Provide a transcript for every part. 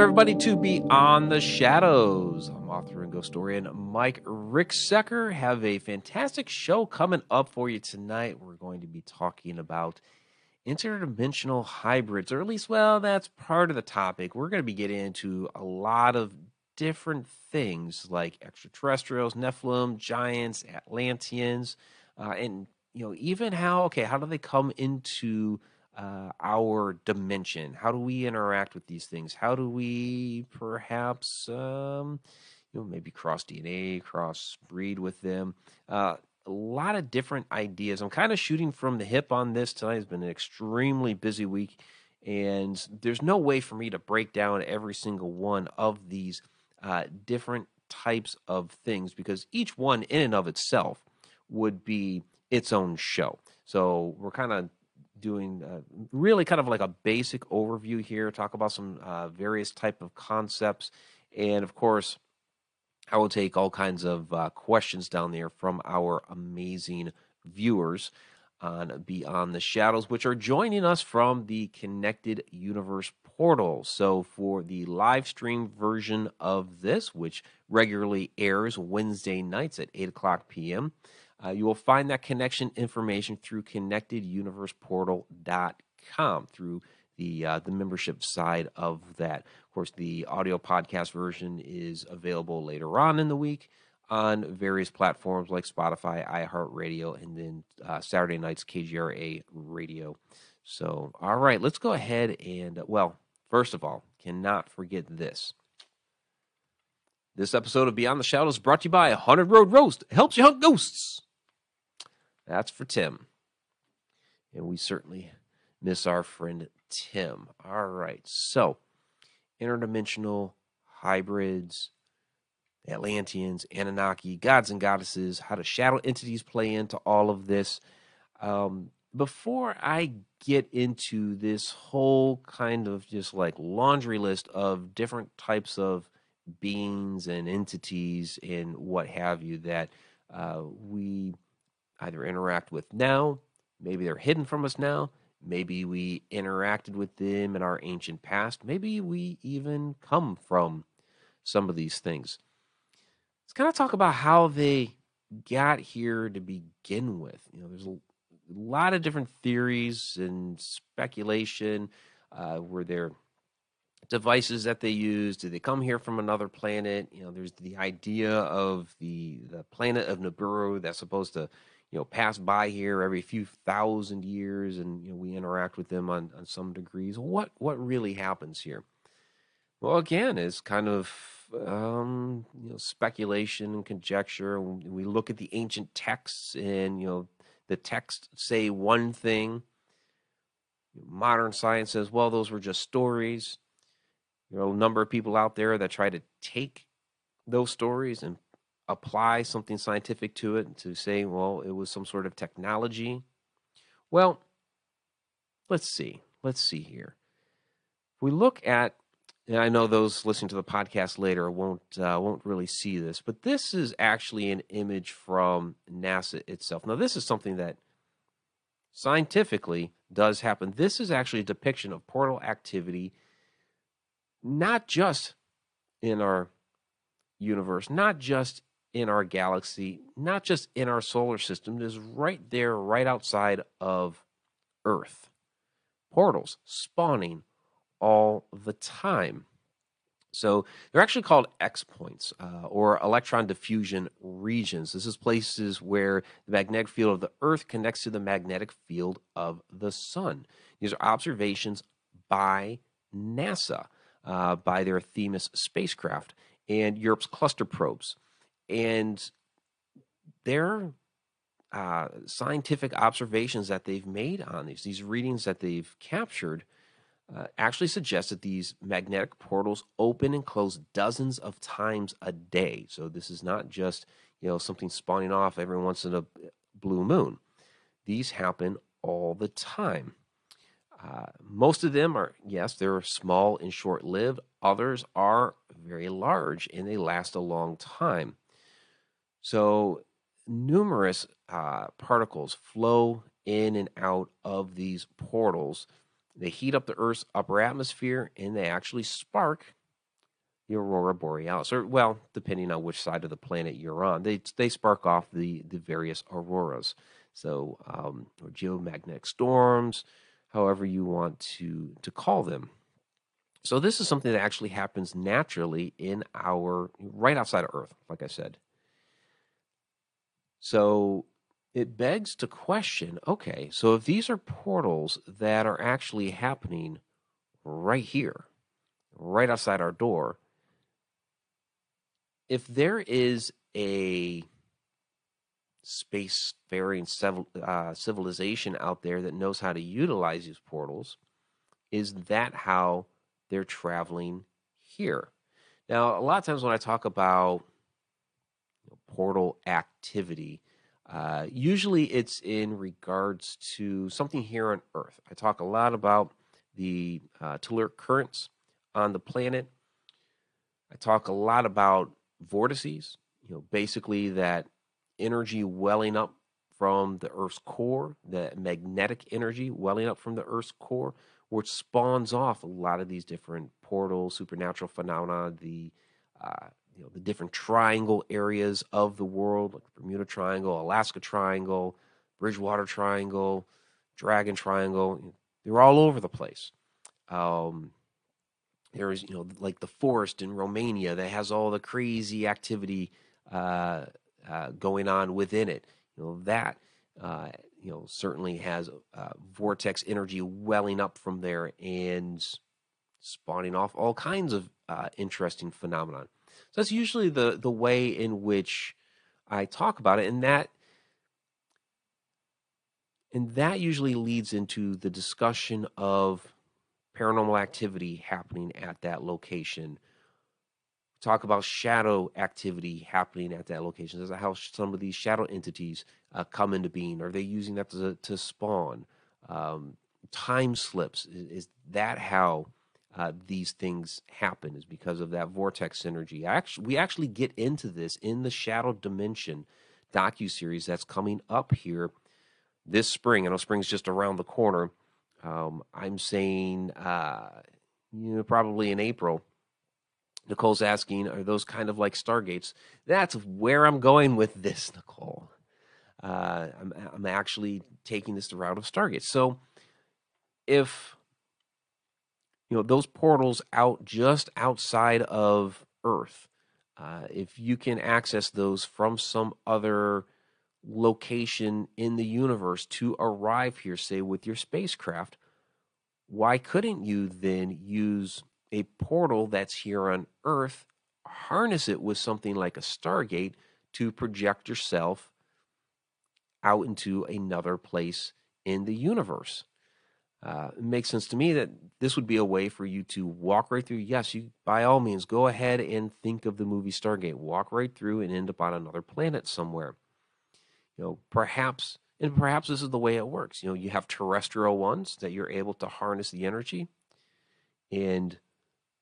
Everybody, to Beyond the Shadows. I'm author and ghost historian Mike Ricksecker. Have a fantastic show coming up for you tonight. We're going to be talking about interdimensional hybrids, or at least, well, that's part of the topic. We're going to be getting into a lot of different things like extraterrestrials, Nephilim, giants, Atlanteans, uh, and you know, even how okay, how do they come into uh, our dimension? How do we interact with these things? How do we perhaps, um, you know, maybe cross DNA, cross breed with them? Uh, a lot of different ideas. I'm kind of shooting from the hip on this tonight. It's been an extremely busy week, and there's no way for me to break down every single one of these uh, different types of things because each one, in and of itself, would be its own show. So we're kind of doing uh, really kind of like a basic overview here, talk about some uh, various type of concepts, and of course, I will take all kinds of uh, questions down there from our amazing viewers on Beyond the Shadows, which are joining us from the Connected Universe portal. So, for the live stream version of this, which regularly airs Wednesday nights at 8 o'clock p.m., uh, you will find that connection information through connecteduniverseportal.com through the uh, the membership side of that. Of course, the audio podcast version is available later on in the week on various platforms like Spotify, iHeartRadio, and then uh, Saturday nights KGRA Radio. So, all right, let's go ahead and uh, well, first of all, cannot forget this. This episode of Beyond the Shadows brought to you by Haunted Road Roast. Helps you hunt ghosts. That's for Tim. And we certainly miss our friend Tim. All right. So, interdimensional hybrids, Atlanteans, Anunnaki, gods and goddesses, how do shadow entities play into all of this? Um, before I get into this whole kind of just like laundry list of different types of beings and entities and what have you that uh, we either interact with now, maybe they're hidden from us now, maybe we interacted with them in our ancient past, maybe we even come from some of these things. Let's kind of talk about how they got here to begin with. You know, there's a lot of different theories and speculation. Uh, were there devices that they use? Did they come here from another planet? You know, there's the idea of the the planet of Nibiru that's supposed to you know pass by here every few thousand years and you know we interact with them on, on some degrees what what really happens here? Well again it's kind of um, you know speculation and conjecture we look at the ancient texts and you know the texts say one thing. Modern science says well those were just stories. You know a number of people out there that try to take those stories and apply something scientific to it to say, well, it was some sort of technology. Well, let's see. Let's see here. If we look at, and I know those listening to the podcast later won't uh, won't really see this, but this is actually an image from NASA itself. Now, this is something that scientifically does happen. This is actually a depiction of portal activity, not just in our universe, not just in our galaxy, not just in our solar system, is right there, right outside of Earth. Portals spawning all the time. So they're actually called X points uh, or electron diffusion regions. This is places where the magnetic field of the Earth connects to the magnetic field of the Sun. These are observations by NASA, uh, by their Themis spacecraft, and Europe's cluster probes and their uh, scientific observations that they've made on these, these readings that they've captured, uh, actually suggest that these magnetic portals open and close dozens of times a day. So this is not just you know something spawning off every once in a blue moon. These happen all the time. Uh, most of them are, yes, they're small and short lived. Others are very large and they last a long time. So numerous uh, particles flow in and out of these portals. They heat up the Earth's upper atmosphere and they actually spark the aurora borealis, or well, depending on which side of the planet you're on, they they spark off the the various auroras. So, um, or geomagnetic storms, however you want to to call them. So this is something that actually happens naturally in our right outside of Earth, like I said. So it begs to question okay, so if these are portals that are actually happening right here, right outside our door, if there is a spacefaring uh, civilization out there that knows how to utilize these portals, is that how they're traveling here? Now, a lot of times when I talk about portal activity, uh, usually it's in regards to something here on Earth. I talk a lot about the uh, telluric currents on the planet. I talk a lot about vortices, you know, basically that energy welling up from the Earth's core, the magnetic energy welling up from the Earth's core, which spawns off a lot of these different portals, supernatural phenomena, the uh, you know the different triangle areas of the world, like Bermuda Triangle, Alaska Triangle, Bridgewater Triangle, Dragon Triangle. They're all over the place. Um, there's you know like the forest in Romania that has all the crazy activity uh, uh, going on within it. You know that uh, you know certainly has uh, vortex energy welling up from there and spawning off all kinds of uh, interesting phenomenon. So that's usually the the way in which I talk about it, and that and that usually leads into the discussion of paranormal activity happening at that location. Talk about shadow activity happening at that location. Is how some of these shadow entities uh, come into being? Are they using that to, to spawn? Um, time slips. Is, is that how uh, these things happen is because of that vortex energy. Actually, we actually get into this in the Shadow Dimension docu series that's coming up here this spring. I know spring's just around the corner. Um, I'm saying, uh, you know, probably in April. Nicole's asking, are those kind of like stargates? That's where I'm going with this, Nicole. Uh, I'm, I'm actually taking this the route of stargates. So if you know those portals out just outside of Earth. Uh, if you can access those from some other location in the universe to arrive here, say with your spacecraft, why couldn't you then use a portal that's here on Earth, harness it with something like a Stargate to project yourself out into another place in the universe? Uh, it makes sense to me that this would be a way for you to walk right through. Yes, you by all means go ahead and think of the movie Stargate. Walk right through and end up on another planet somewhere. You know, perhaps and perhaps this is the way it works. You know, you have terrestrial ones that you're able to harness the energy and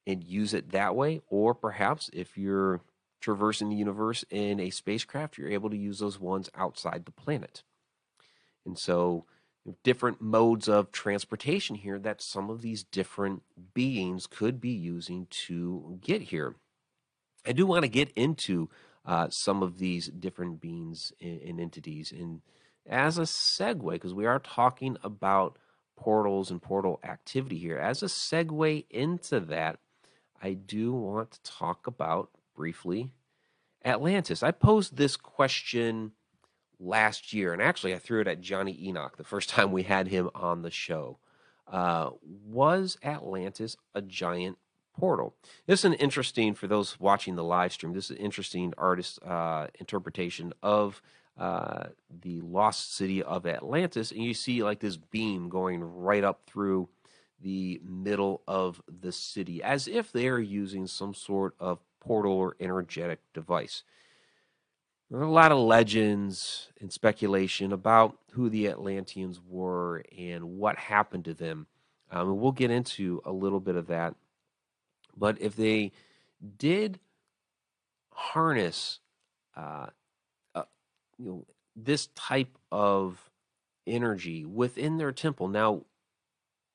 and use it that way, or perhaps if you're traversing the universe in a spacecraft, you're able to use those ones outside the planet. And so different modes of transportation here that some of these different beings could be using to get here. I do want to get into uh, some of these different beings and, and entities. And as a segue, because we are talking about portals and portal activity here, as a segue into that, I do want to talk about briefly Atlantis. I posed this question last year, and actually I threw it at Johnny Enoch the first time we had him on the show. Uh, was Atlantis a giant portal? This is an interesting for those watching the live stream. This is an interesting artist uh, interpretation of uh, the lost city of Atlantis, and you see like this beam going right up through the middle of the city, as if they are using some sort of portal or energetic device. There are a lot of legends and speculation about who the Atlanteans were and what happened to them. Um, and we'll get into a little bit of that. But if they did harness, uh, uh, you know, this type of energy within their temple, now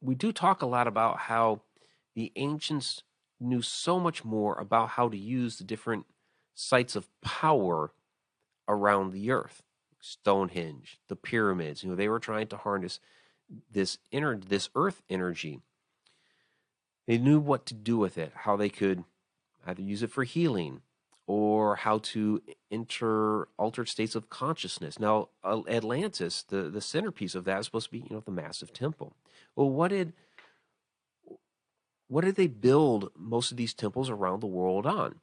we do talk a lot about how the ancients knew so much more about how to use the different sites of power around the earth. Stonehenge, the pyramids, you know, they were trying to harness this inner this earth energy. They knew what to do with it, how they could either use it for healing or how to enter altered states of consciousness. Now, Atlantis, the, the centerpiece of that is supposed to be, you know, the massive temple. Well, what did what did they build most of these temples around the world on?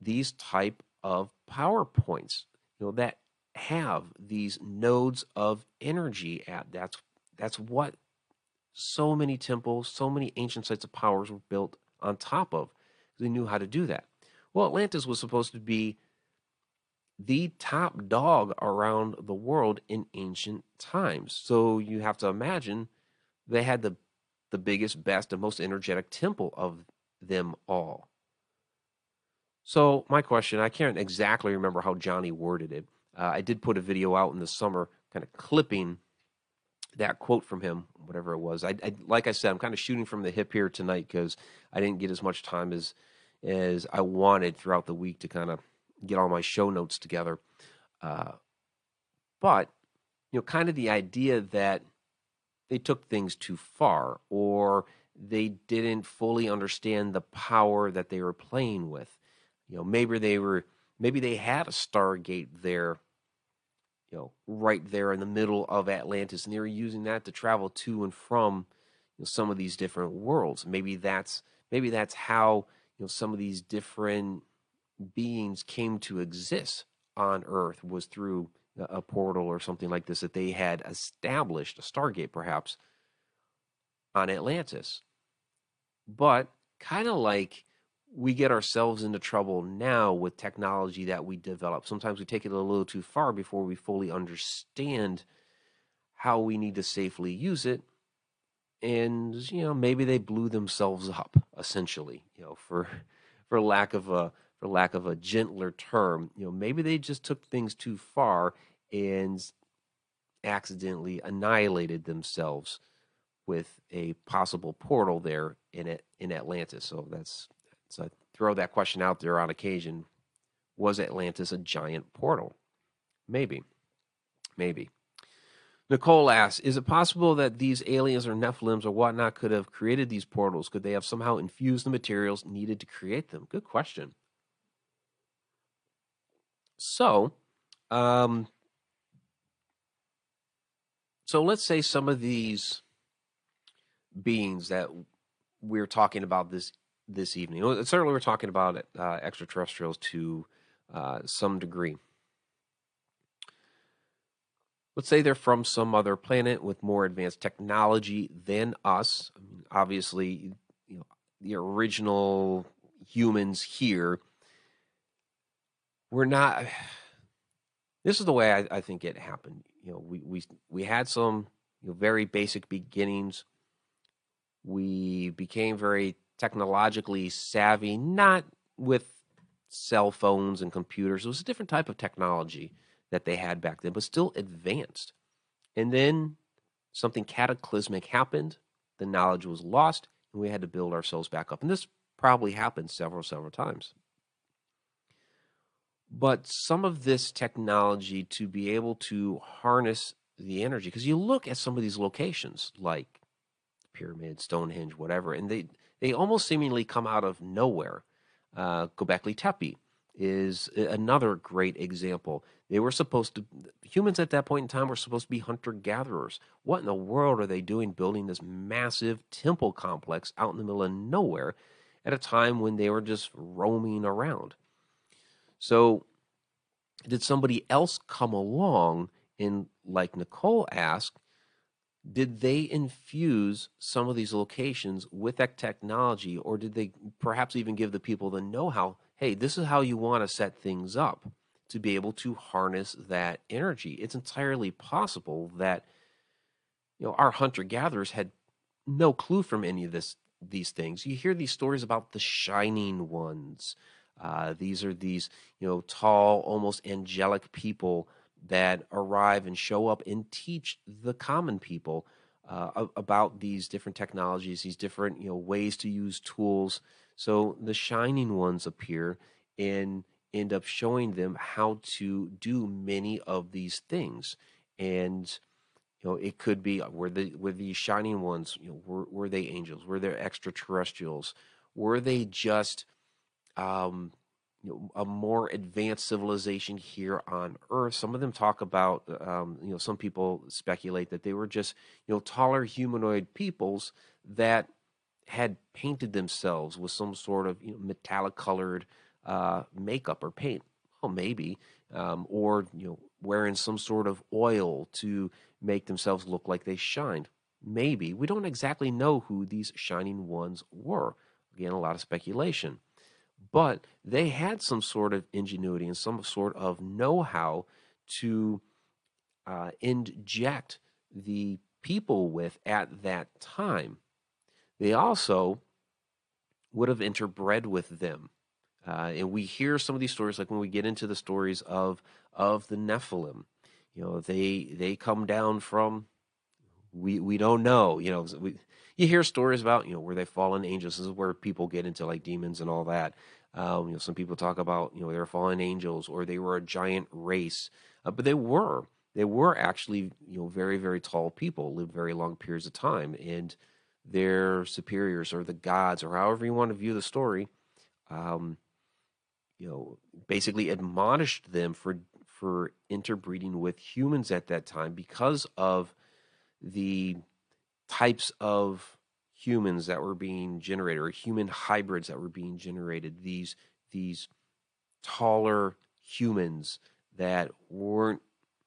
These type of power points, you know, that have these nodes of energy at. That's that's what so many temples, so many ancient sites of powers were built on top of. They knew how to do that. Well, Atlantis was supposed to be the top dog around the world in ancient times. So you have to imagine they had the the biggest, best, and most energetic temple of them all. So my question, I can't exactly remember how Johnny worded it. Uh, I did put a video out in the summer, kind of clipping that quote from him, whatever it was. I, I like I said, I'm kind of shooting from the hip here tonight because I didn't get as much time as as I wanted throughout the week to kind of get all my show notes together. Uh, but you know, kind of the idea that they took things too far or they didn't fully understand the power that they were playing with. You know, maybe they were maybe they had a Stargate there you know, right there in the middle of Atlantis, and they were using that to travel to and from you know, some of these different worlds. Maybe that's maybe that's how you know some of these different beings came to exist on Earth was through a portal or something like this that they had established a Stargate, perhaps on Atlantis. But kind of like we get ourselves into trouble now with technology that we develop. Sometimes we take it a little too far before we fully understand how we need to safely use it. And you know, maybe they blew themselves up essentially, you know, for for lack of a for lack of a gentler term, you know, maybe they just took things too far and accidentally annihilated themselves with a possible portal there in it in Atlantis. So that's so I throw that question out there on occasion. Was Atlantis a giant portal? Maybe. Maybe. Nicole asks, is it possible that these aliens or Nephilims or whatnot could have created these portals? Could they have somehow infused the materials needed to create them? Good question. So, um, so let's say some of these beings that we're talking about this this evening. Certainly, we're talking about uh, extraterrestrials to uh, some degree. Let's say they're from some other planet with more advanced technology than us. I mean, obviously, you know, the original humans here. We're not. This is the way I, I think it happened. You know, we we we had some you know, very basic beginnings. We became very technologically savvy, not with cell phones and computers. It was a different type of technology that they had back then, but still advanced. And then something cataclysmic happened, the knowledge was lost, and we had to build ourselves back up. And this probably happened several, several times. But some of this technology to be able to harness the energy, because you look at some of these locations like the Pyramid, Stonehenge, whatever, and they they almost seemingly come out of nowhere. Uh, Göbekli Tepe is another great example. They were supposed to, humans at that point in time were supposed to be hunter gatherers. What in the world are they doing building this massive temple complex out in the middle of nowhere at a time when they were just roaming around? So, did somebody else come along and, like Nicole asked, did they infuse some of these locations with that technology or did they perhaps even give the people the know-how hey this is how you want to set things up to be able to harness that energy. It's entirely possible that you know our hunter gatherers had no clue from any of this these things. You hear these stories about the shining ones. Uh, these are these you know tall almost angelic people that arrive and show up and teach the common people uh, about these different technologies, these different you know ways to use tools So the shining ones appear and end up showing them how to do many of these things. And you know, it could be uh, were the were these shining ones, you know, were were they angels? Were they extraterrestrials? Were they just um, you know, a more advanced civilization here on Earth? Some of them talk about, um, you know, some people speculate that they were just, you know, taller humanoid peoples that had painted themselves with some sort of you know, metallic colored uh, makeup or paint. Well, maybe, um, or you know, wearing some sort of oil to make themselves look like they shined. Maybe we don't exactly know who these shining ones were. Again, a lot of speculation, but they had some sort of ingenuity and some sort of know-how to uh, inject the people with at that time. They also would have interbred with them. Uh, and we hear some of these stories, like when we get into the stories of of the Nephilim. You know, they they come down from we we don't know. You know, we, you hear stories about you know where they fallen angels. This is where people get into like demons and all that. Um, you know, some people talk about you know they're fallen angels or they were a giant race, uh, but they were they were actually you know very very tall people, lived very long periods of time, and their superiors or the gods or however you want to view the story, um, you know, basically admonished them for for interbreeding with humans at that time because of the types of humans that were being generated or human hybrids that were being generated these these taller humans that weren't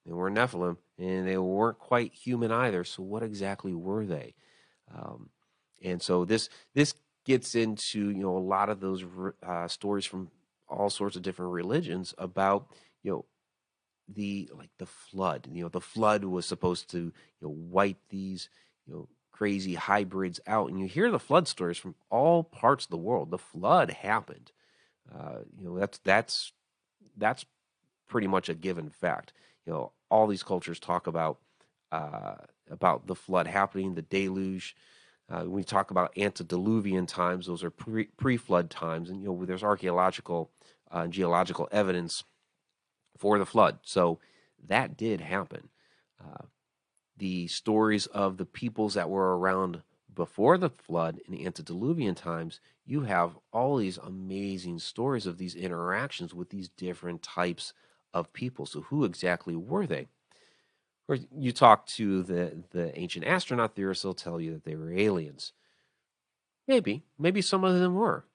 they were Nephilim and they weren't quite human either. So what exactly were they? Um, and so this this gets into you know a lot of those uh, stories from all sorts of different religions about you know the like the flood you know the flood was supposed to you know wipe these you know crazy hybrids out and you hear the flood stories from all parts of the world. The flood happened. Uh, you know that's that's that's pretty much a given fact. You know all these cultures talk about uh, about the flood happening the deluge. Uh, we talk about antediluvian times; those are pre pre-flood times, and you know there's archaeological, uh, geological evidence for the flood. So that did happen. Uh, the stories of the peoples that were around before the flood in the antediluvian times, you have all these amazing stories of these interactions with these different types of people. So who exactly were they? or you talk to the the ancient astronaut theorists, they'll tell you that they were aliens. Maybe, maybe some of them were.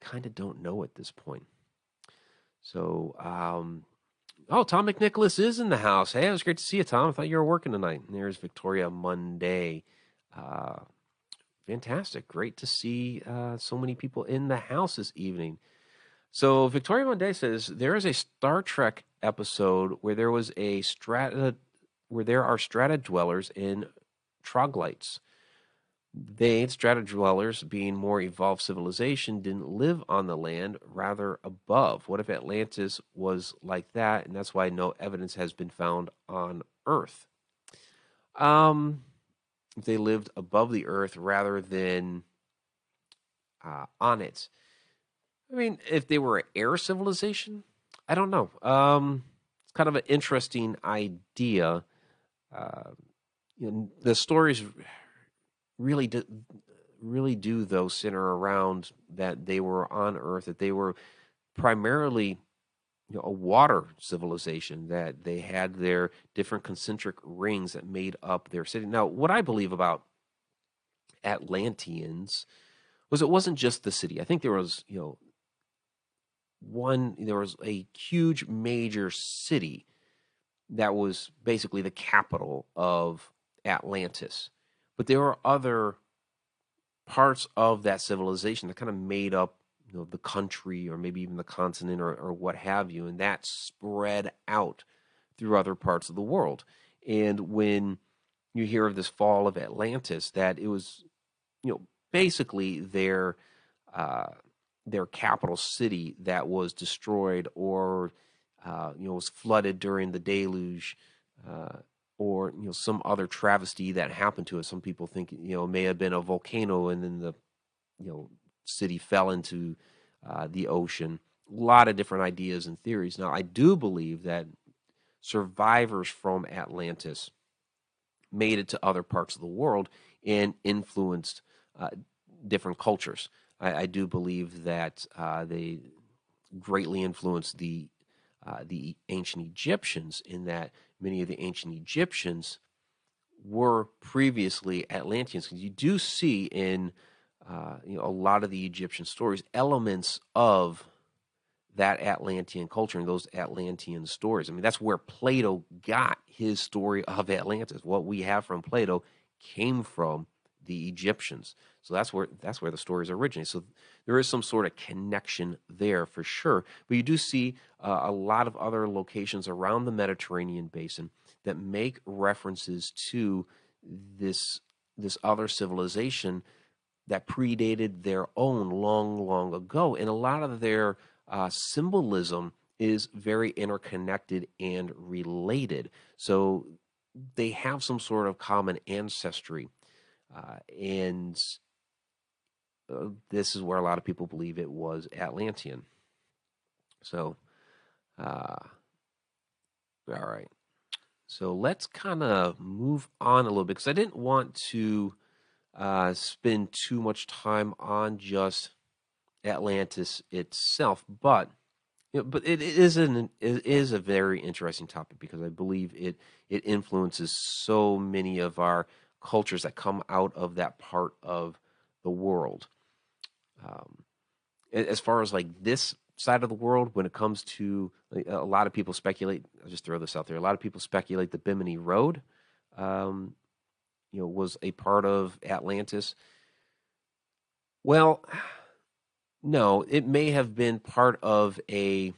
Kind of don't know at this point. So, um, oh, Tom McNicholas is in the house. Hey, it was great to see you, Tom. I thought you were working tonight. And there's Victoria Monday. Uh, fantastic. Great to see uh, so many people in the house this evening. So Victoria Monday says there is a Star Trek episode where there was a strata where there are strata dwellers in troglodytes. They, strata dwellers, being more evolved civilization, didn't live on the land, rather above. What if Atlantis was like that, and that's why no evidence has been found on Earth? Um, they lived above the Earth rather than uh, on it. I mean, if they were an air civilization, I don't know. Um, it's kind of an interesting idea uh, you know, the stories really do, really do though center around that they were on Earth, that they were primarily you know, a water civilization, that they had their different concentric rings that made up their city. Now, what I believe about Atlanteans was it wasn't just the city. I think there was, you know, one there was a huge major city that was basically the capital of Atlantis. But there are other parts of that civilization that kind of made up you know, the country or maybe even the continent or, or what have you, and that spread out through other parts of the world. And when you hear of this fall of Atlantis, that it was, you know, basically their uh, their capital city that was destroyed or uh, you know, was flooded during the deluge, uh, or you know, some other travesty that happened to it. Some people think you know it may have been a volcano, and then the you know city fell into uh, the ocean. A lot of different ideas and theories. Now, I do believe that survivors from Atlantis made it to other parts of the world and influenced uh, different cultures. I, I, do believe that uh, they greatly influenced the uh, the ancient Egyptians in that many of the ancient Egyptians were previously Atlanteans. You do see in uh, you know a lot of the Egyptian stories elements of that Atlantean culture and those Atlantean stories. I mean, that's where Plato got his story of Atlantis. What we have from Plato came from the Egyptians. So that's where that's where the stories originate. So there is some sort of connection there for sure. But you do see uh, a lot of other locations around the Mediterranean basin that make references to this this other civilization that predated their own long, long ago, and a lot of their uh, symbolism is very interconnected and related. So they have some sort of common ancestry. Uh, and uh, this is where a lot of people believe it was Atlantean. So, uh, all right. So let's kind of move on a little bit because I didn't want to uh, spend too much time on just Atlantis itself, but you know, but it is an it is a very interesting topic because I believe it it influences so many of our cultures that come out of that part of the world. Um, as far as like this side of the world, when it comes to a lot of people speculate, I'll just throw this out there. A lot of people speculate the Bimini Road, um, you know, was a part of Atlantis. Well, no, it may have been part of a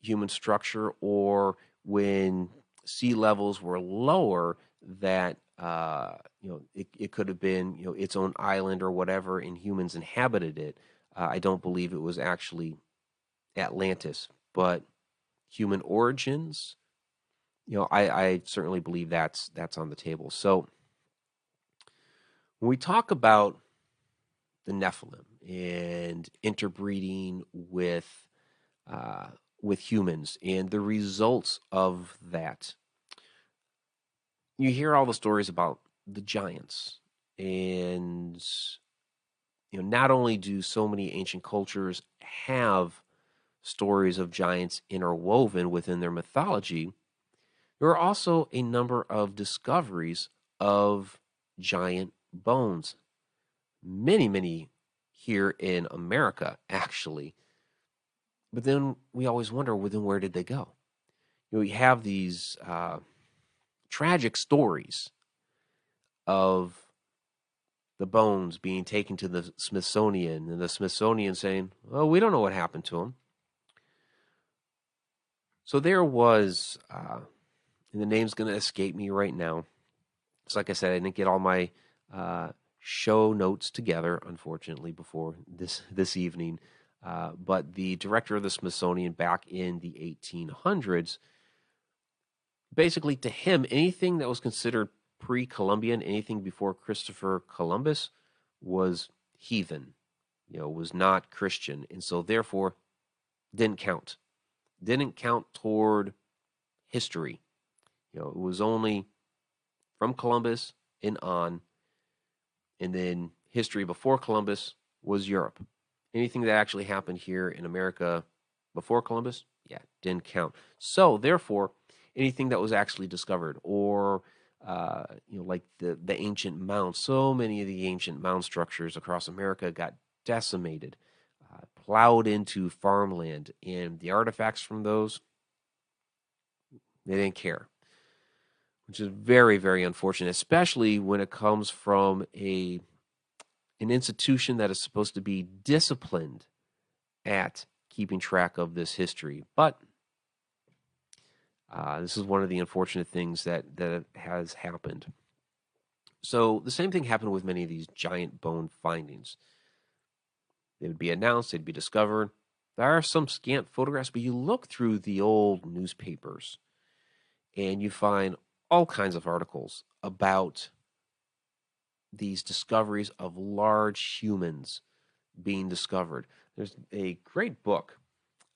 human structure or when sea levels were lower that uh, you know it, it could have been you know its own island or whatever and humans inhabited it uh, i don't believe it was actually atlantis but human origins you know I, I certainly believe that's that's on the table so when we talk about the nephilim and interbreeding with uh, with humans and the results of that. You hear all the stories about the giants, and you know not only do so many ancient cultures have stories of giants interwoven within their mythology, there are also a number of discoveries of giant bones. Many, many here in America, actually. But then we always wonder, well, then where did they go? You know, we have these uh, tragic stories of the bones being taken to the Smithsonian and the Smithsonian saying, "Oh, we don't know what happened to them." So there was, uh, and the name's going to escape me right now. It's like I said, I didn't get all my uh, show notes together, unfortunately, before this this evening. Uh, but the director of the Smithsonian back in the 1800s, basically to him, anything that was considered pre-Columbian, anything before Christopher Columbus, was heathen. You know, was not Christian, and so therefore didn't count. Didn't count toward history. You know, it was only from Columbus and on and then history before Columbus was Europe. Anything that actually happened here in America before Columbus, yeah, didn't count. So therefore, anything that was actually discovered or uh, you know, like the the ancient mounds. So many of the ancient mound structures across America got decimated, uh, plowed into farmland, and the artifacts from those they didn't care which is very, very unfortunate, especially when it comes from a an institution that is supposed to be disciplined at keeping track of this history. But uh, this is one of the unfortunate things that that has happened. So the same thing happened with many of these giant bone findings. They would be announced, they'd be discovered. There are some scant photographs, but you look through the old newspapers and you find all kinds of articles about these discoveries of large humans being discovered. There's a great book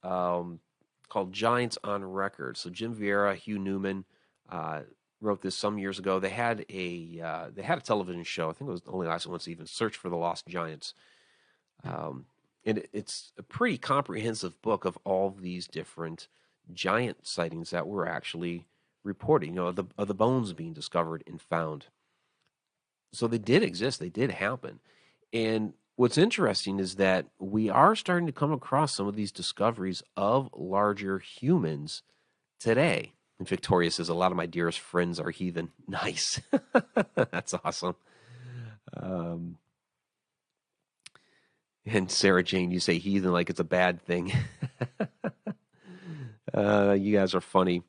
um, called Giants on Record. So Jim Vieira, Hugh Newman uh, wrote this some years ago. They had a uh, they had a television show. I think it was the only last one to even search for the lost giants. Um, and it's a pretty comprehensive book of all these different giant sightings that were actually reported. You know, the of the bones being discovered and found. So they did exist. They did happen. And what's interesting is that we are starting to come across some of these discoveries of larger humans today. And Victoria says, A lot of my dearest friends are heathen. Nice. That's awesome. Um, and Sarah Jane, you say heathen like it's a bad thing. uh, you guys are funny.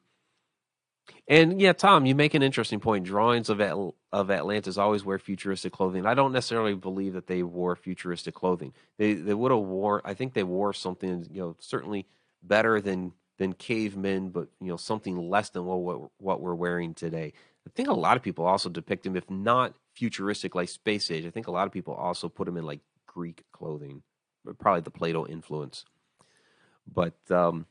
And yeah, Tom, you make an interesting point. Drawings of Atl- of Atlantis always wear futuristic clothing. I don't necessarily believe that they wore futuristic clothing. They they would have wore. I think they wore something you know certainly better than than cavemen, but you know something less than what what, what we're wearing today. I think a lot of people also depict them, if not futuristic like space age. I think a lot of people also put them in like Greek clothing, probably the Plato influence. But um,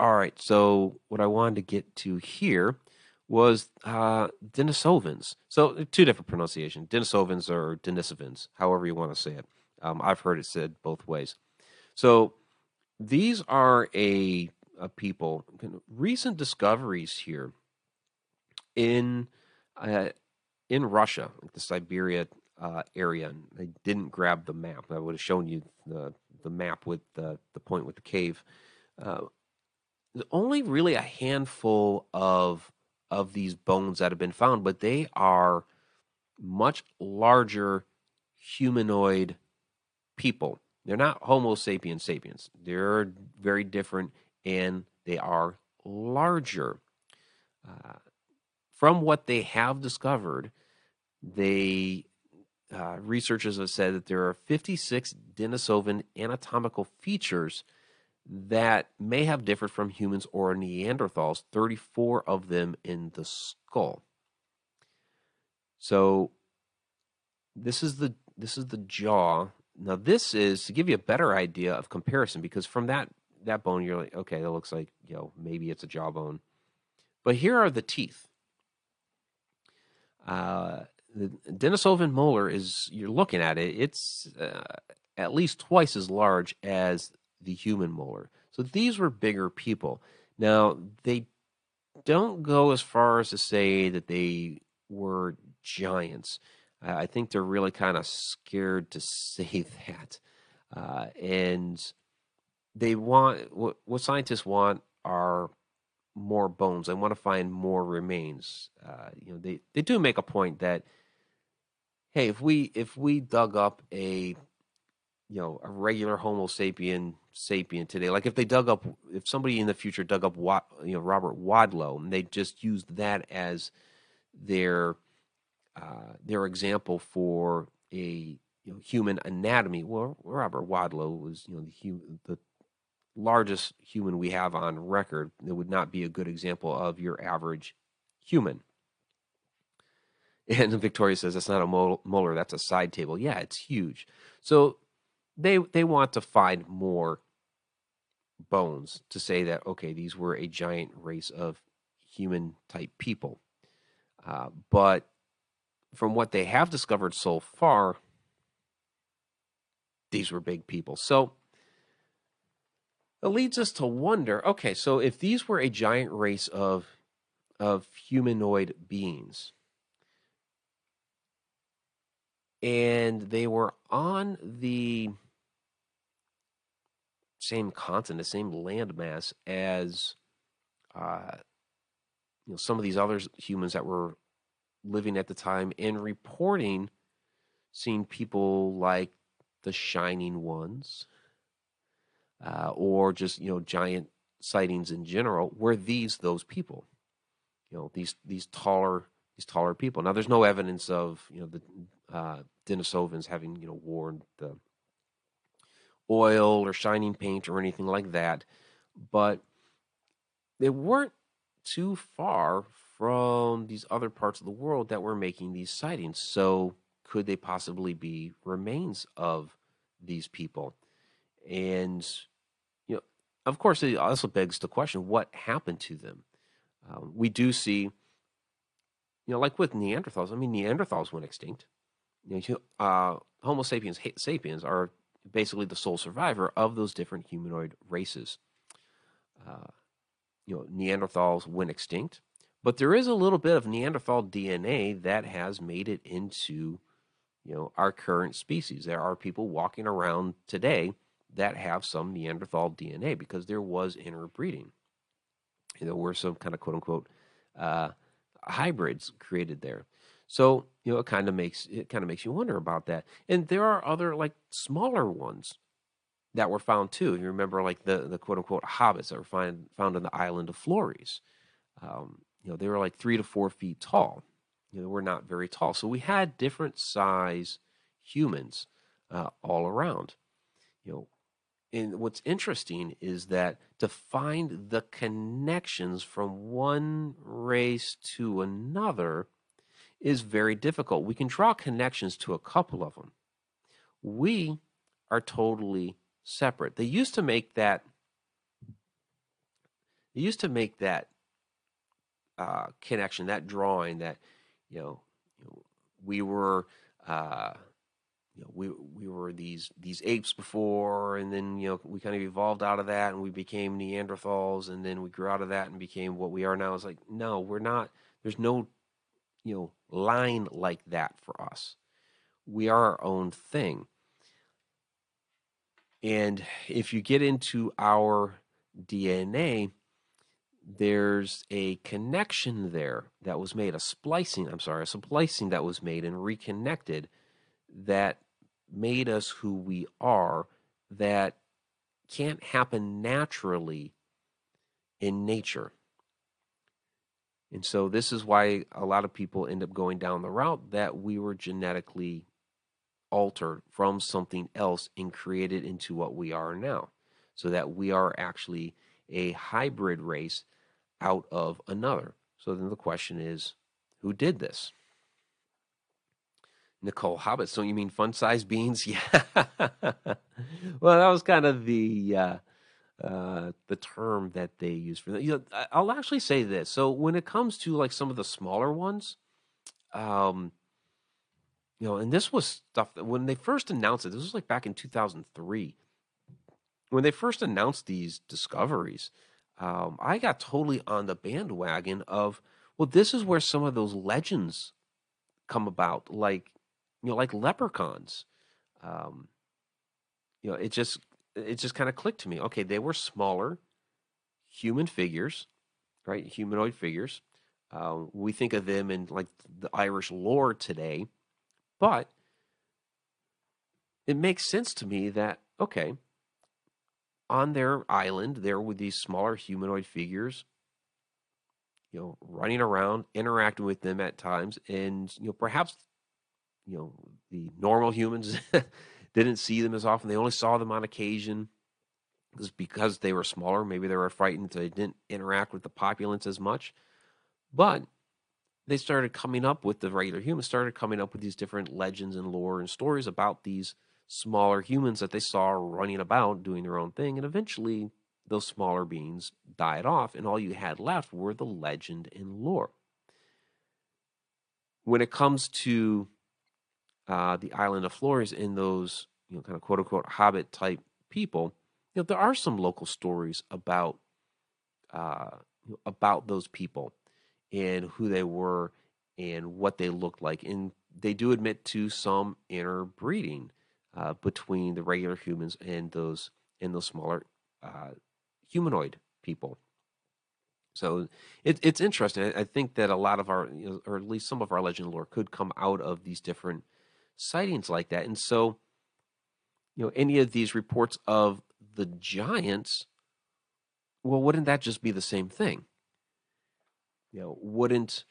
all right. So what I wanted to get to here was uh, Denisovans. So two different pronunciations: Denisovans or Denisovans, however you want to say it. Um, I've heard it said both ways. So these are a, a people. Recent discoveries here in uh, in Russia, the Siberia uh, area. I didn't grab the map. I would have shown you the the map with the the point with the cave. Uh, only really a handful of of these bones that have been found, but they are much larger humanoid people. They're not Homo sapiens sapiens. They're very different and they are larger. Uh, from what they have discovered, they uh, researchers have said that there are 56 Denisovan anatomical features that may have differed from humans or Neanderthals, 34 of them in the skull. So this is the this is the jaw. Now this is to give you a better idea of comparison because from that that bone you're like okay that looks like you know maybe it's a jawbone. But here are the teeth. Uh, the Denisovan molar is you're looking at it it's uh, at least twice as large as the human molar. So these were bigger people. Now, they don't go as far as to say that they were giants. I think they're really kind of scared to say that. Uh, and they want what, what, scientists want are more bones. They want to find more remains. Uh, you know, they, they do make a point that hey, if we if we dug up a you know a regular Homo sapien sapien today. Like if they dug up, if somebody in the future dug up, you know, Robert Wadlow, and they just used that as their uh, their example for a you know, human anatomy. Well, Robert Wadlow was you know the the largest human we have on record. It would not be a good example of your average human. And Victoria says that's not a molar, that's a side table. Yeah, it's huge. So they they want to find more bones to say that okay, these were a giant race of human type people. Uh, but from what they have discovered so far, these were big people. So it leads us to wonder okay, so if these were a giant race of, of humanoid beings, and they were on the same continent, the same landmass as uh, you know some of these other humans that were living at the time and reporting seeing people like the shining ones uh, or just you know giant sightings in general were these those people you know these these taller these taller people. Now there's no evidence of you know the uh, denisovans having you know worn the oil or shining paint or anything like that. But they weren't too far from these other parts of the world that were making these sightings. So could they possibly be remains of these people. And, you know, of course, it also begs the question what happened to them? Um, we do see, you know, like with Neanderthals, I mean, Neanderthals went extinct. You know, uh, Homo sapiens sapiens are basically the sole survivor of those different humanoid races. Uh, you know, Neanderthals went extinct, but there is a little bit of Neanderthal DNA that has made it into, you know, our current species. There are people walking around today that have some Neanderthal DNA because there was interbreeding. Know, were some kind of quote unquote uh, hybrids created there. So you know, it kind of makes it kind of makes you wonder about that. And there are other like smaller ones that were found too. You remember like the the quote unquote hobbits that were found found on the island of Flores. Um, you know, they were like three to four feet tall. You know, we're not very tall. So we had different size humans uh, all around. You know, and what's interesting is that to find the connections from one race to another is very difficult. We can draw connections to a couple of them. We are totally separate. They used to make that. They used to make that uh, connection, that drawing, that you know, you know we were. Uh, you know, we we were these these apes before, and then you know we kind of evolved out of that, and we became Neanderthals, and then we grew out of that and became what we are now. It's like no, we're not. There's no you know, line like that for us. We are our own thing. And if you get into our DNA, there's a connection there that was made, a splicing, I'm sorry, a splicing that was made and reconnected that made us who we are that can't happen naturally in nature. And so this is why a lot of people end up going down the route that we were genetically altered from something else and created into what we are now. So that we are actually a hybrid race out of another. So then the question is who did this? Nicole Hobbit. So don't you mean fun sized beans? Yeah. well, that was kind of the uh, uh, the term that they use for that. You know, I'll actually say this. So when it comes to like some of the smaller ones, um, you know, and this was stuff that when they first announced it, this was like back in 2003. When they first announced these discoveries, um, I got totally on the bandwagon of, well, this is where some of those legends come about, like, you know, like leprechauns. Um, you know, it just it just kind of clicked to me. Okay, they were smaller human figures, right? Humanoid figures. Uh, we think of them in like the Irish lore today, but it makes sense to me that okay, on their island, there were these smaller humanoid figures, you know, running around, interacting with them at times, and you know, perhaps, you know, the normal humans didn't see them as often. They only saw them on occasion. Because because they were smaller, maybe they were frightened, they didn't interact with the populace as much. But they started coming up with the regular humans, started coming up with these different legends and lore and stories about these smaller humans that they saw running about doing their own thing. And eventually, those smaller beings died off, and all you had left were the legend and lore. When it comes to uh, the island of Flores in those you know kind of quote unquote hobbit type people, you know there are some local stories about uh, about those people and who they were and what they looked like, and they do admit to some interbreeding uh, between the regular humans and those and those smaller uh, humanoid people. So it, it's interesting. I, think that a lot of our, you know, or at least some of our legend lore, could come out of these different sightings like that. And so, you know, any of these reports of the giants, well, wouldn't that just be the same thing? You know, wouldn't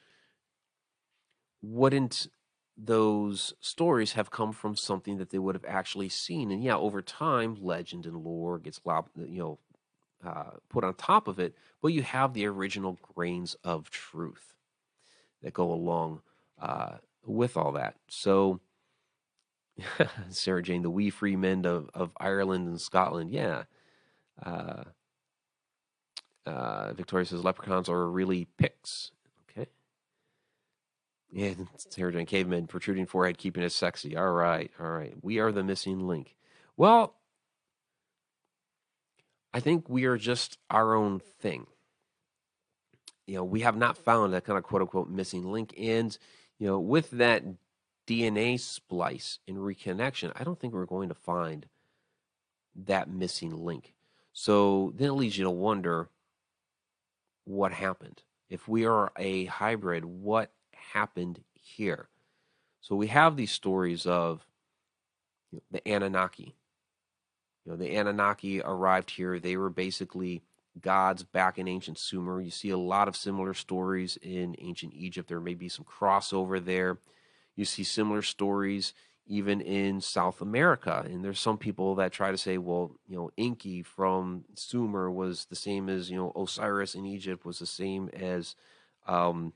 wouldn't those stories have come from something that they would have actually seen? And yeah, over time, legend and lore gets you know uh, put on top of it, but you have the original grains of truth that go along uh, with all that. So Sarah Jane, the wee free men of, of Ireland and Scotland. Yeah. Uh, uh, Victoria says leprechauns are really Picts. Okay. Yeah, Sarah Jane, cavemen, protruding forehead, keeping it sexy. All right. All right. We are the missing link. Well, I think we are just our own thing. You know, we have not found that kind of quote unquote missing link. And, you know, with that DNA splice and reconnection, I don't think we're going to find that missing link. So then it leads you to wonder what happened. If we are a hybrid, what happened here? So we have these stories of you know, the Anunnaki. You know, the Anunnaki arrived here. They were basically gods back in ancient Sumer. You see a lot of similar stories in ancient Egypt. There may be some crossover there. You see similar stories even in South America. And there's some people that try to say, well, you know, Inki from Sumer was the same as, you know, Osiris in Egypt was the same as, um,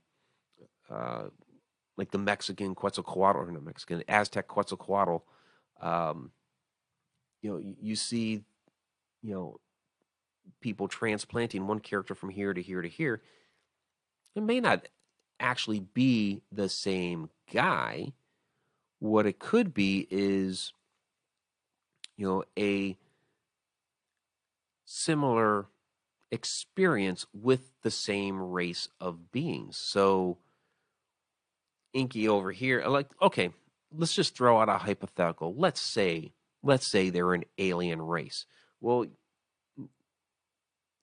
uh, like the Mexican Quetzalcoatl, or not Mexican, Aztec Quetzalcoatl. Um, you know, you see, you know, people transplanting one character from here to here to here. It may not actually be the same guy. What it could be is, you know, a similar experience with the same race of beings. So, Inky over here, uh, like, okay, let's just throw out a hypothetical. Let's say, let's say they're an alien race. Well,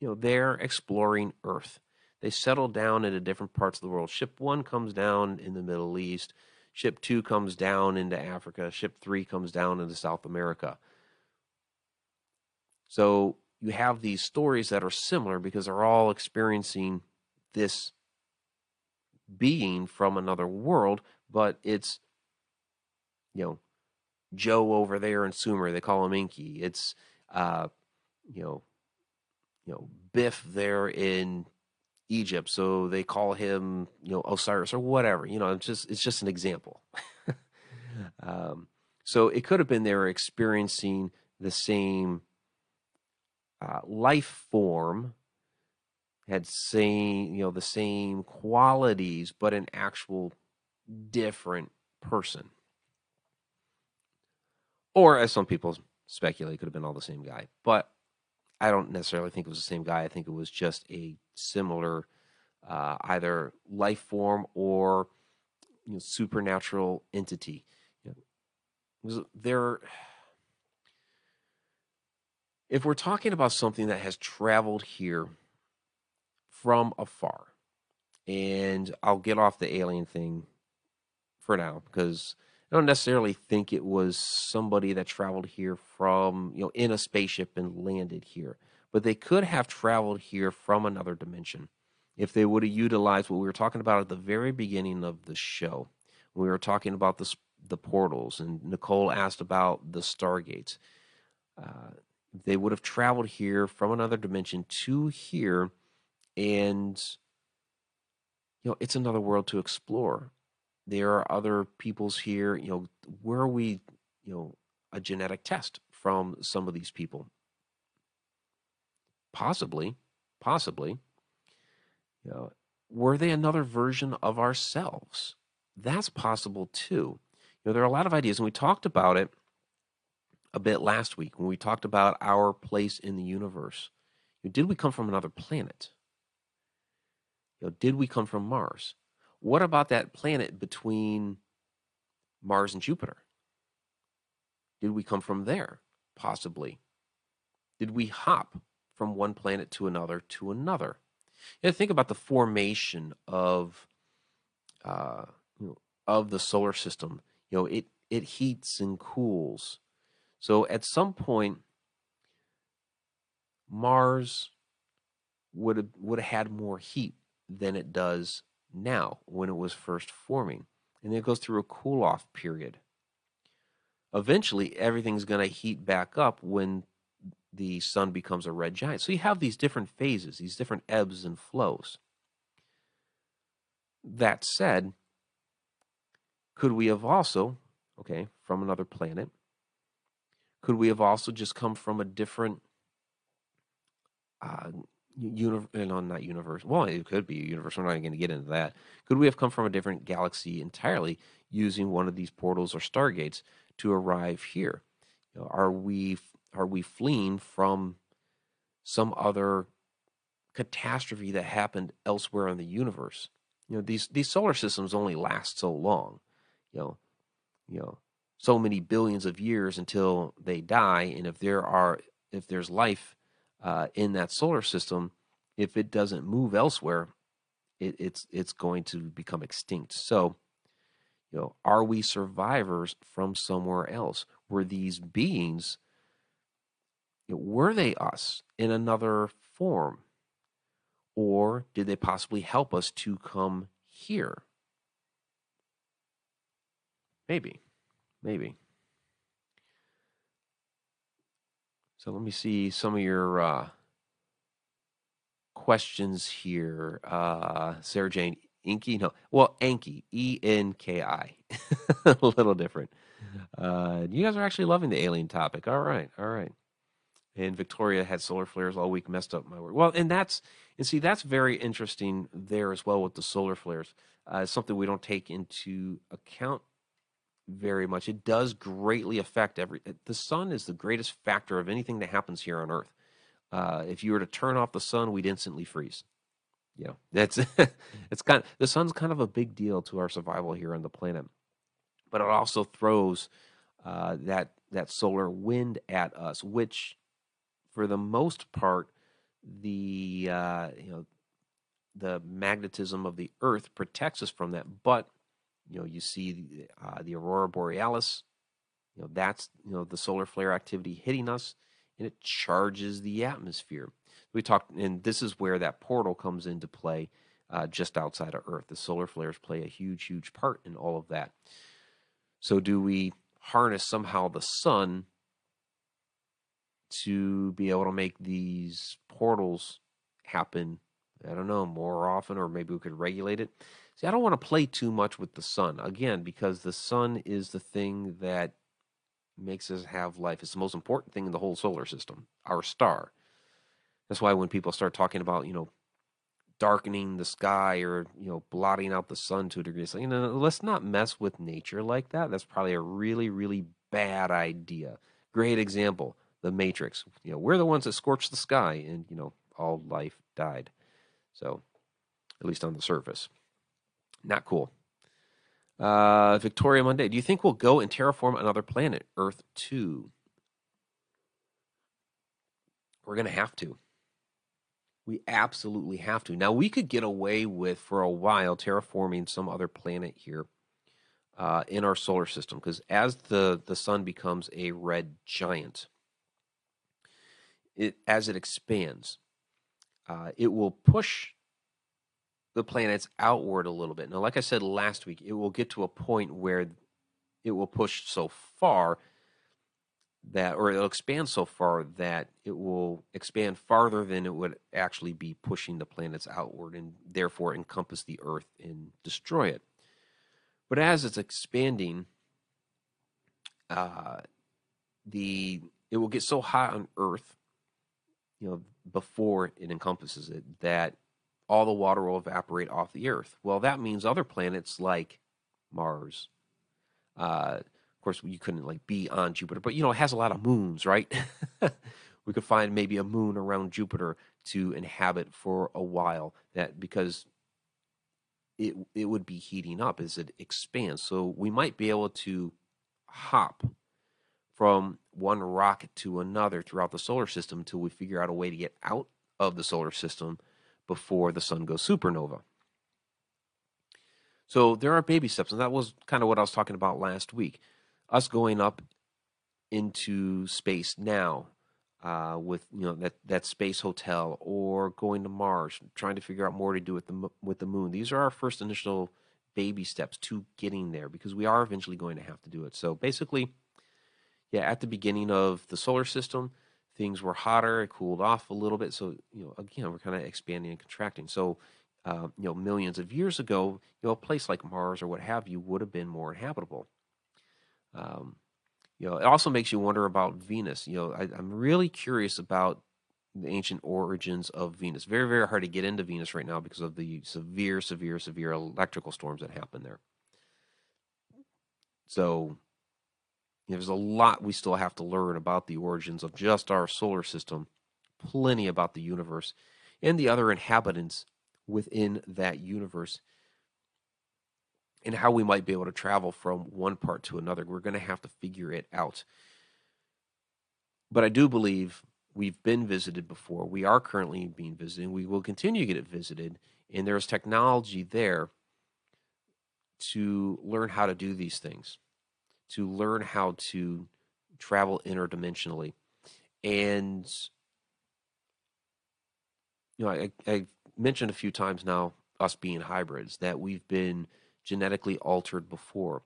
you know, they're exploring Earth. They settle down into different parts of the world. Ship one comes down in the Middle East. Ship two comes down into Africa. Ship three comes down into South America. So you have these stories that are similar because they're all experiencing this being from another world, but it's, you know, Joe over there in Sumer. They call him Inky. It's, uh, you know, you know, Biff there in Egypt, so they call him, you know, Osiris or whatever. You know, it's just it's just an example. um, so it could have been they were experiencing the same uh, life form, had same you know the same qualities, but an actual different person. Or as some people speculate, could have been all the same guy. But I don't necessarily think it was the same guy. I think it was just a similar, uh, either life form or you know, supernatural entity. You know, there, if we're talking about something that has traveled here from afar, and I'll get off the alien thing for now because I don't necessarily think it was somebody that traveled here from, you know, in a spaceship and landed here, but they could have traveled here from another dimension if they would have utilized what we were talking about at the very beginning of the show. We were talking about the the portals, and Nicole asked about the stargates. Uh, they would have traveled here from another dimension to here, and you know, it's another world to explore there are other peoples here. You know, where are we, you know, a genetic test from some of these people? Possibly, possibly. You know, were they another version of ourselves? That's possible too. You know, there are a lot of ideas, and we talked about it a bit last week when we talked about our place in the universe. did we come from another planet? You know, did we come from Mars? What about that planet between Mars and Jupiter? Did we come from there? Possibly. Did we hop from one planet to another to another? Know, think about the formation of uh, you know, of the solar system. You know, it it heats and cools. So at some point, Mars would have would have had more heat than it does now when it was first forming. And then it goes through a cool off period. Eventually, everything's going to heat back up when the sun becomes a red giant. So you have these different phases, these different ebbs and flows. That said, could we have also, okay, from another planet? Could we have also just come from a different uh, uni- no, not universe. Well, it could be universe. We're not even going to get into that. Could we have come from a different galaxy entirely using one of these portals or stargates to arrive here? You know, are we are we fleeing from some other catastrophe that happened elsewhere in the universe? You know, these these solar systems only last so long. You know, you know, so many billions of years until they die, and if there are if there's life uh, in that solar system, if it doesn't move elsewhere, it, it's it's going to become extinct. So, you know, are we survivors from somewhere else? Were these beings? You know, were they us in another form, or did they possibly help us to come here? Maybe, maybe. So let me see some of your uh, questions here. Uh, Sarah Jane, Inky, no, well, Enki, E N K I, a little different. Uh, you guys are actually loving the alien topic. All right, all right. And Victoria had solar flares all week, messed up my work. Well, and that's and see that's very interesting there as well with the solar flares. Uh, something we don't take into account very much. It does greatly affect every. The sun is the greatest factor of anything that happens here on Earth. Uh, if you were to turn off the sun, we'd instantly freeze. You know, that's it's kind. Of, the sun's kind of a big deal to our survival here on the planet, but it also throws uh, that that solar wind at us, which, for the most part, the uh, you know the magnetism of the Earth protects us from that, but you know, you see the, uh, the aurora borealis. You know, that's you know the solar flare activity hitting us, and it charges the atmosphere. We talked, and this is where that portal comes into play, uh, just outside of Earth. The solar flares play a huge, huge part in all of that. So, do we harness somehow the sun to be able to make these portals happen? I don't know more often, or maybe we could regulate it. See, I don't want to play too much with the sun again because the sun is the thing that makes us have life. It's the most important thing in the whole solar system, our star. That's why when people start talking about, you know, darkening the sky or, you know, blotting out the sun to a degree, it's like, you know, let's not mess with nature like that. That's probably a really, really bad idea. Great example, the Matrix. You know, we're the ones that scorched the sky and, you know, all life died. So, at least on the surface. Not cool. Uh, Victoria Monday. Do you think we'll go and terraform another planet, Earth 2? We're going to have to. We absolutely have to. Now, we could get away with, for a while, terraforming some other planet here uh, in our solar system because as the, the sun becomes a red giant, it, as it expands, uh, it will push the planets outward a little bit. Now, like I said last week, it will get to a point where it will push so far that, or it'll expand so far that it will expand farther than it would actually be pushing the planets outward and therefore encompass the Earth and destroy it. But as it's expanding, uh, the it will get so hot on Earth, you know, before it encompasses it that all the water will evaporate off the Earth. Well, that means other planets like Mars. Uh, of course, you couldn't like be on Jupiter, but you know it has a lot of moons, right? we could find maybe a moon around Jupiter to inhabit for a while. That because it it would be heating up as it expands. So we might be able to hop from one rocket to another throughout the solar system until we figure out a way to get out of the solar system before the sun goes supernova. So there are baby steps, and that was kind of what I was talking about last week. Us going up into space now uh, with you know that that space hotel, or going to Mars, trying to figure out more to do with the with the moon. These are our first initial baby steps to getting there because we are eventually going to have to do it. So basically, yeah, at the beginning of the solar system, things were hotter, it cooled off a little bit. So, you know, again, we're kind of expanding and contracting. So, uh, you know, millions of years ago, you know, a place like Mars or what have you would have been more inhabitable. Um, you know, it also makes you wonder about Venus. You know, I, I'm really curious about the ancient origins of Venus. Very, very hard to get into Venus right now because of the severe, severe, severe electrical storms that happen there. So there's a lot we still have to learn about the origins of just our solar system, plenty about the universe and the other inhabitants within that universe and how we might be able to travel from one part to another. We're going to have to figure it out. But I do believe we've been visited before. We are currently being visited. We will continue to get it visited. And there's technology there to learn how to do these things, to learn how to travel interdimensionally. And, you know, I, I mentioned a few times now us being hybrids, that we've been genetically altered before.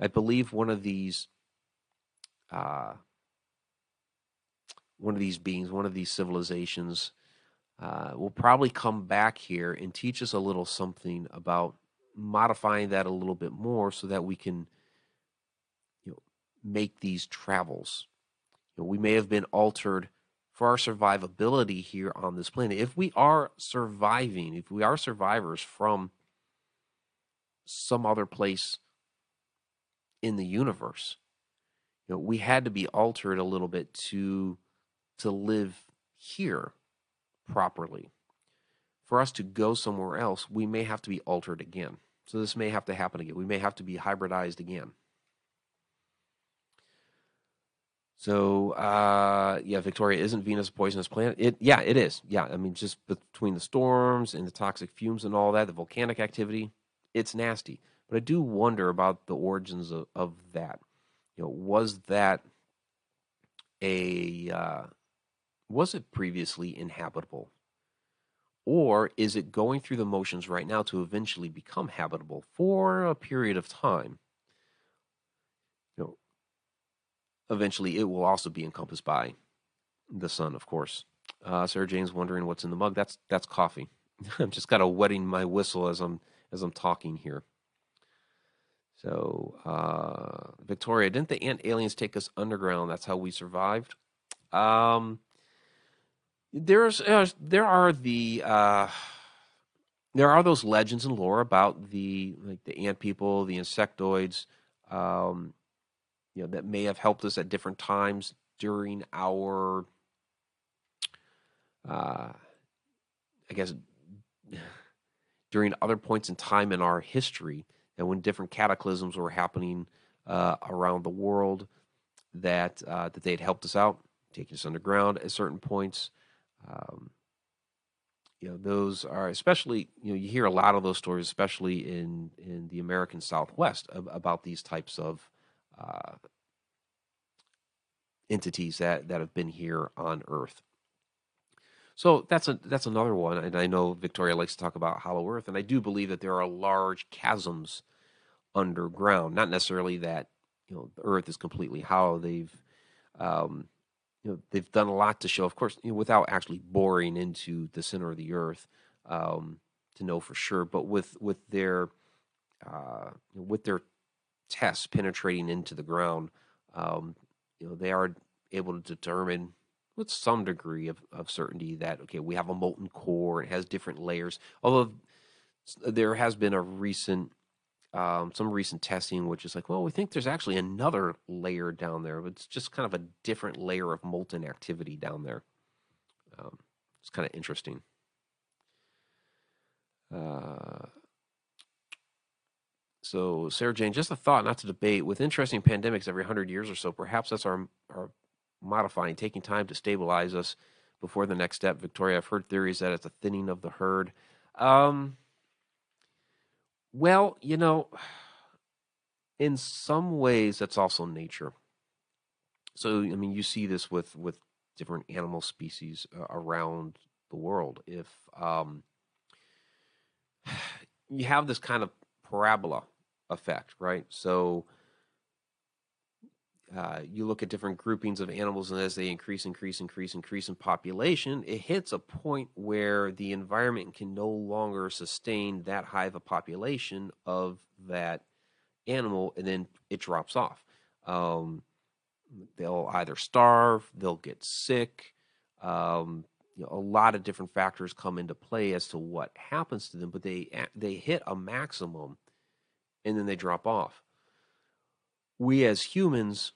I believe one of these uh, one of these beings, one of these civilizations, uh, will probably come back here and teach us a little something about modifying that a little bit more so that we can make these travels you know, we may have been altered for our survivability here on this planet if we are surviving if we are survivors from some other place in the universe you know we had to be altered a little bit to to live here properly for us to go somewhere else we may have to be altered again so this may have to happen again. We may have to be hybridized again. So uh, yeah, Victoria isn't Venus a poisonous planet? It yeah, it is. Yeah, I mean just between the storms and the toxic fumes and all that, the volcanic activity, it's nasty. But I do wonder about the origins of, of that. You know, was that a uh, was it previously inhabitable? Or is it going through the motions right now to eventually become habitable for a period of time? You know, eventually it will also be encompassed by the sun, of course. Uh, Jane's wondering what's in the mug. That's that's coffee. I'm just kind of wetting my whistle as I'm as I'm talking here. So, uh, Victoria, didn't the ant aliens take us underground? That's how we survived. Um, there's uh, there are the uh, there are those legends and lore about the like the ant people, the insectoids, um, you know, that may have helped us at different times during our, uh, I guess, during other points in time in our history, and when different cataclysms were happening uh, around the world, that uh, that they had helped us out, taking us underground at certain points. Um, you know, those are especially you know you hear a lot of those stories, especially in in the American Southwest, about these types of uh, entities that that have been here on Earth. So that's a that's another one, and I know Victoria likes to talk about Hollow Earth, and I do believe that there are large chasms underground. Not necessarily that you know the Earth is completely hollow. They've um, you know they've done a lot to show, of course, you know, without actually boring into the center of the earth um, to know for sure. But with with their uh, with their tests penetrating into the ground, um, you know they are able to determine with some degree of, of certainty that okay we have a molten core it has different layers although there has been a recent um, some recent testing, which is like, well, we think there's actually another layer down there, but it's just kind of a different layer of molten activity down there. Um, it's kind of interesting. Uh, so, Sarah Jane, just a thought, not to debate. With interesting pandemics every hundred years or so, perhaps that's our our modifying, taking time to stabilize us before the next step. Victoria, I've heard theories that it's a thinning of the herd. Um, well, you know, in some ways, that's also nature. So, I mean, you see this with with different animal species uh, around the world. If um, you have this kind of parabola effect, right? So uh, you look at different groupings of animals, and as they increase, increase, increase, increase in population, it hits a point where the environment can no longer sustain that high of a population of that animal, and then it drops off. Um, they'll either starve, they'll get sick. Um, you know, a lot of different factors come into play as to what happens to them, but they they hit a maximum and then they drop off. We as humans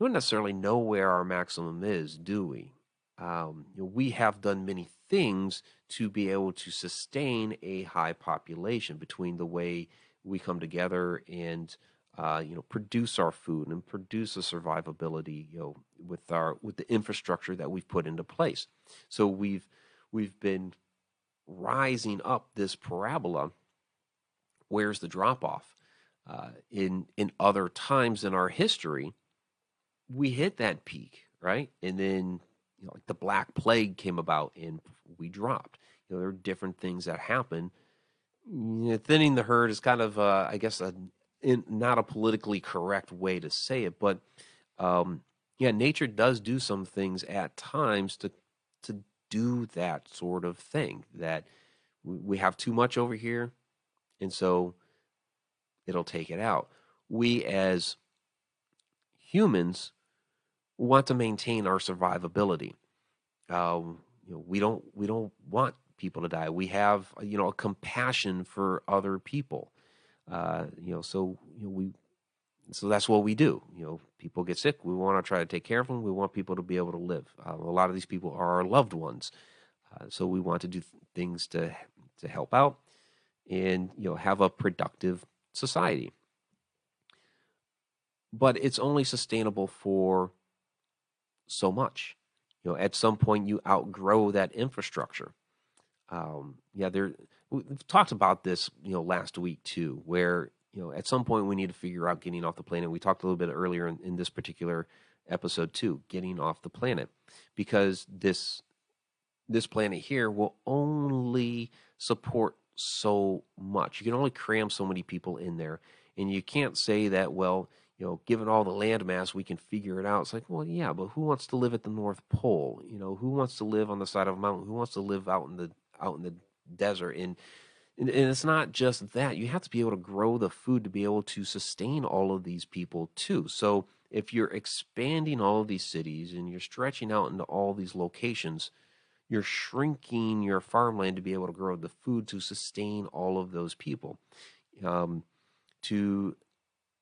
don't necessarily know where our maximum is, do we? Um, you know, we have done many things to be able to sustain a high population between the way we come together and uh, you know produce our food and produce a survivability you know with our with the infrastructure that we've put into place so we've we've been rising up this parabola where's the drop off uh, in in other times in our history we hit that peak right and then you know like the black plague came about and we dropped you know there are different things that happen you know, thinning the herd is kind of uh, i guess a in not a politically correct way to say it, but um, yeah, nature does do some things at times to to do that sort of thing. That we have too much over here, and so it'll take it out. We as humans want to maintain our survivability. Um, you know, we don't we don't want people to die. We have you know a compassion for other people. Uh, you know, so you know we so that's what we do. You know, people get sick. We want to try to take care of them. We want people to be able to live. Uh, a lot of these people are our loved ones, uh, so we want to do things to to help out and you know have a productive society. But it's only sustainable for so much. You know, at some point you outgrow that infrastructure. Um, yeah, there we've talked about this, you know, last week too, where you know at some point we need to figure out getting off the planet. We talked a little bit earlier in, in this particular episode too, getting off the planet, because this this planet here will only support so much. You can only cram so many people in there, and you can't say that well. You know, given all the land mass, we can figure it out. It's like, well, yeah, but who wants to live at the North Pole? You know, who wants to live on the side of a mountain? Who wants to live out in the out in the desert and and, it's not just that you have to be able to grow the food to be able to sustain all of these people too so if you're expanding all of these cities and you're stretching out into all these locations you're shrinking your farmland to be able to grow the food to sustain all of those people um, to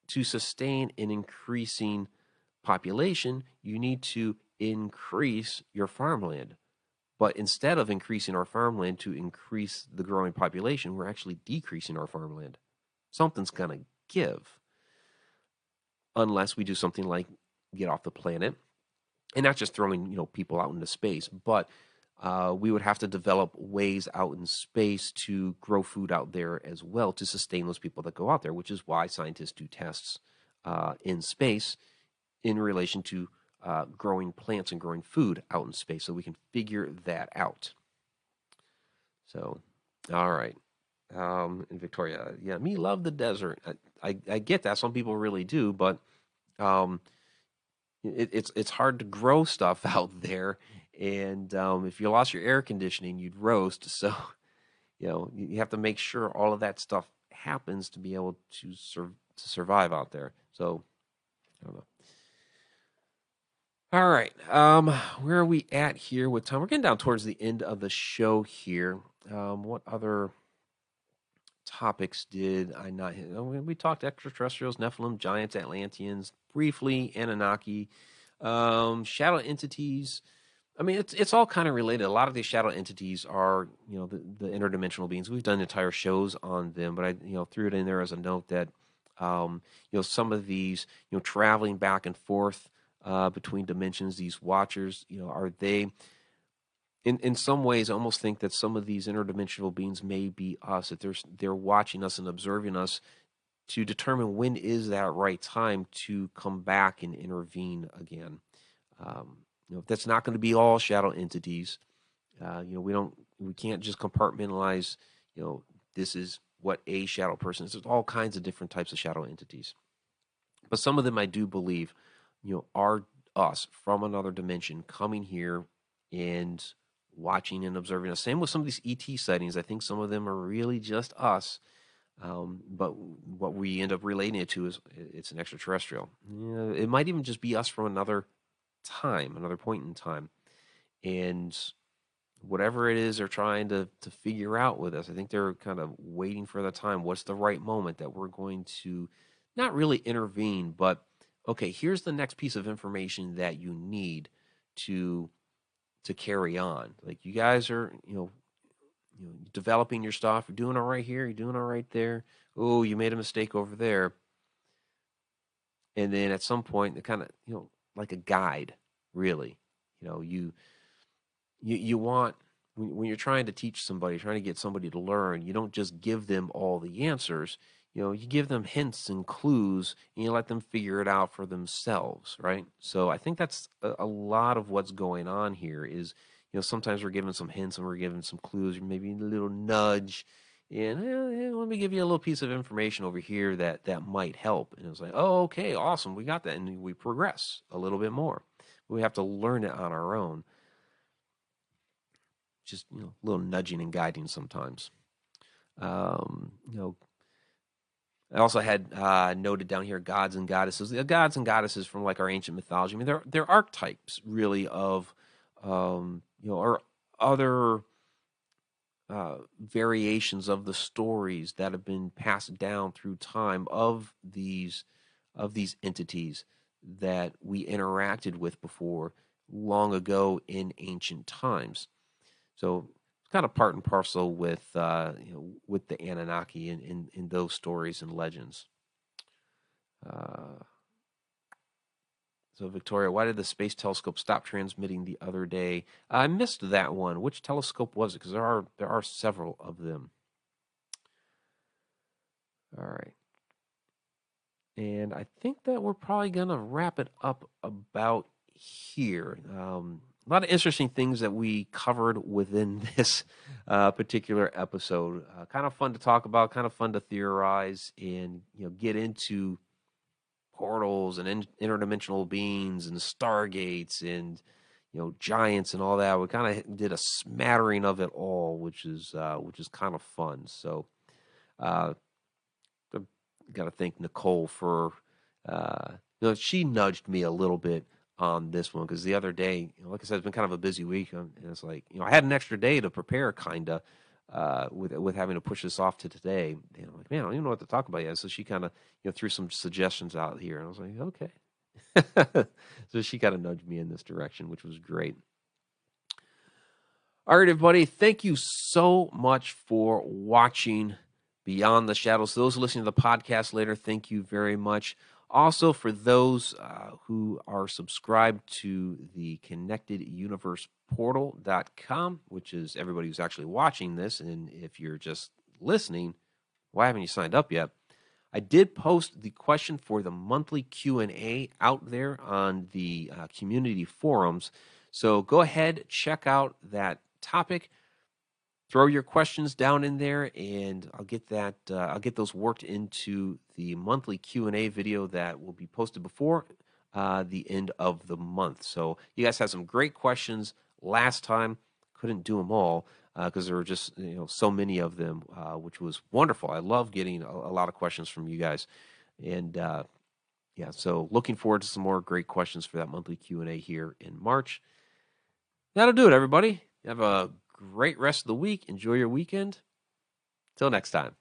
to sustain an increasing population you need to increase your farmland but instead of increasing our farmland to increase the growing population, we're actually decreasing our farmland. Something's going to give unless we do something like get off the planet and not just throwing you know people out into space but uh, we would have to develop ways out in space to grow food out there as well to sustain those people that go out there which is why scientists do tests uh, in space in relation to uh, growing plants and growing food out in space so we can figure that out. So, all right. Um, in Victoria, yeah, me love the desert. I, I, I get that. Some people really do, but um, it, it's it's hard to grow stuff out there. And um, if you lost your air conditioning, you'd roast. So, you know, you have to make sure all of that stuff happens to be able to sur- to survive out there. So, I don't know. All right. Um, where are we at here with time? We're getting down towards the end of the show here. Um, what other topics did I not hit? Oh, we talked extraterrestrials, Nephilim, giants, Atlanteans, briefly, Anunnaki, um, shadow entities. I mean, it's it's all kind of related. A lot of these shadow entities are, you know, the, the interdimensional beings. We've done entire shows on them, but I, you know, threw it in there as a note that, um, you know, some of these, you know, traveling back and forth uh, between dimensions. These watchers, you know, are they? In in some ways, I almost think that some of these interdimensional beings may be us. That they're they're watching us and observing us to determine when is that right time to come back and intervene again. Um, know, that's not going to be all shadow entities. Uh, you know, we don't we can't just compartmentalize. You know, this is what a shadow person is. There's all kinds of different types of shadow entities, but some of them I do believe you know, are us from another dimension coming here and watching and observing us. Same with some of these ET sightings. I think some of them are really just us Um, but what we end up relating it to is it's an extraterrestrial. You know, it might even just be us from another time, another point in time. And whatever it is they're trying to to figure out with us, I think they're kind of waiting for the time. What's the right moment that we're going to not really intervene, but okay, here's the next piece of information that you need to to carry on. Like you guys are, you know, you know, developing your stuff. You're doing all right here. You're doing all right there. Oh, you made a mistake over there. And then at some point, the kind of you know, like a guide, really. You know, you you you want when, when you're trying to teach somebody, trying to get somebody to learn, you don't just give them all the answers. You know, you give them hints and clues, and you let them figure it out for themselves, right? So I think that's a, a lot of what's going on here. Is you know, sometimes we're given some hints and we're given some clues, or maybe a little nudge, and eh, let me give you a little piece of information over here that that might help. And it was like, oh, okay, awesome, we got that, and we progress a little bit more. We have to learn it on our own. Just you know, a little nudging and guiding sometimes. Um, you know, I also had uh, noted down here gods and goddesses. The gods and goddesses from like our ancient mythology. I mean, they're they're archetypes really of um, you know, or other uh, variations of the stories that have been passed down through time of these of these entities that we interacted with before long ago in ancient times. So it's kind of part and parcel with uh, you know with the Anunnaki in, in, in those stories and legends. Uh, so, Victoria, why did the space telescope stop transmitting the other day? I missed that one. Which telescope was it? Because there are there are several of them. All right. And I think that we're probably gonna wrap it up about here. Um, a lot of interesting things that we covered within this uh, particular episode. Uh, kind of fun to talk about, kind of fun to theorize, and you know, get into portals and in, interdimensional beings and stargates and you know giants and all that. We kind of did a smattering of it all, which is uh, which is kind of fun. So, uh, got to thank Nicole for uh, you know she nudged me a little bit on this one because the other day, you know, like I said, it's been kind of a busy week, and it's like you know I had an extra day to prepare, kinda uh, with with having to push this off to today. And I'm like, man, I don't even know what to talk about yet. So she kind of you know threw some suggestions out here, and I was like, okay. so she kind of nudged me in this direction, which was great. All right, everybody, thank you so much for watching Beyond the Shadows. Those listening to the podcast later, thank you very much. Also, for those uh, who are subscribed to the Connected Universe portal.com, which is everybody who's actually watching this. And if you're just listening, why haven't you signed up yet? I did post the question for the monthly Q&A out there on the uh, community forums. So go ahead, check out that topic throw your questions down in there and i'll get that uh, i'll get those worked into the monthly q&a video that will be posted before uh, the end of the month. So you guys had some great questions last time. Couldn't do them all because uh, there were just you know so many of them uh, which was wonderful. I love getting a, a, lot of questions from you guys. And uh, yeah so looking forward to some more great questions for that monthly q&a here in march. That'll do it everybody. Have a great rest of the week. Enjoy your weekend. Till next time.